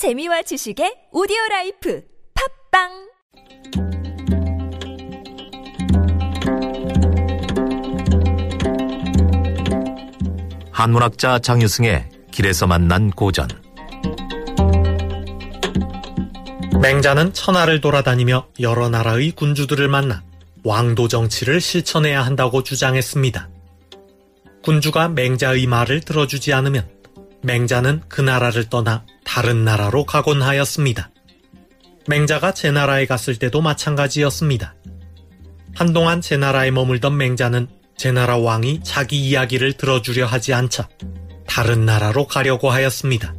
재미와 지식의 오디오 라이프 팟빵 한문학자 장유승의 길에서 만난 고전 맹자는 천하를 돌아다니며 여러 나라의 군주들을 만나 왕도 정치를 실천해야 한다고 주장했습니다. 군주가 맹자의 말을 들어주지 않으면 맹자는 그 나라를 떠나 다른 나라로 가곤 하였습니다. 맹자가 제 나라에 갔을 때도 마찬가지였습니다. 한동안 제 나라에 머물던 맹자는 제 나라 왕이 자기 이야기를 들어주려 하지 않자 다른 나라로 가려고 하였습니다.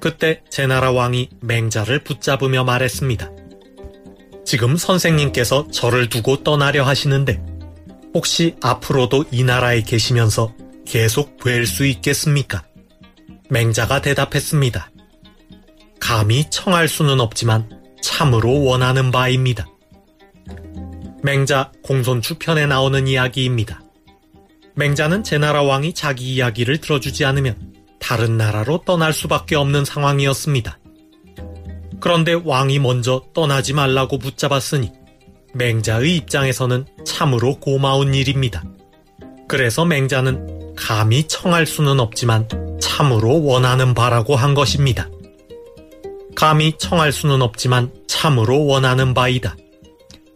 그때 제 나라 왕이 맹자를 붙잡으며 말했습니다. 지금 선생님께서 저를 두고 떠나려 하시는데 혹시 앞으로도 이 나라에 계시면서 계속 뵐수 있겠습니까? 맹자가 대답했습니다. 감히 청할 수는 없지만 참으로 원하는 바입니다. 맹자 공손추 편에 나오는 이야기입니다. 맹자는 제 나라 왕이 자기 이야기를 들어주지 않으면 다른 나라로 떠날 수밖에 없는 상황이었습니다. 그런데 왕이 먼저 떠나지 말라고 붙잡았으니 맹자의 입장에서는 참으로 고마운 일입니다. 그래서 맹자는 감히 청할 수는 없지만 참으로 원하는 바라고 한 것입니다. 감히 청할 수는 없지만 참으로 원하는 바이다.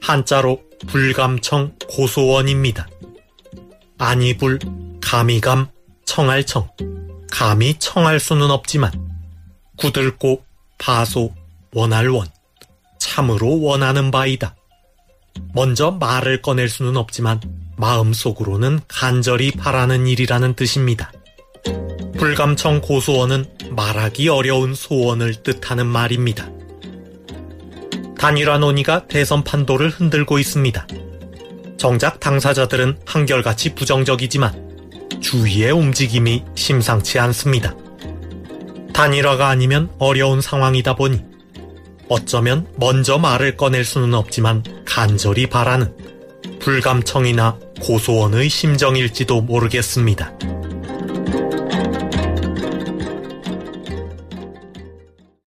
한자로 불감청 고소원입니다. 아니불, 감이감, 청할청. 감히 청할 수는 없지만 구들고, 파소, 원할원. 참으로 원하는 바이다. 먼저 말을 꺼낼 수는 없지만 마음속으로는 간절히 바라는 일이라는 뜻입니다. 불감청 고소원은 말하기 어려운 소원을 뜻하는 말입니다. 단일화 논의가 대선 판도를 흔들고 있습니다. 정작 당사자들은 한결같이 부정적이지만 주위의 움직임이 심상치 않습니다. 단일화가 아니면 어려운 상황이다 보니 어쩌면 먼저 말을 꺼낼 수는 없지만 간절히 바라는 불감청이나 고소원의 심정일지도 모르겠습니다.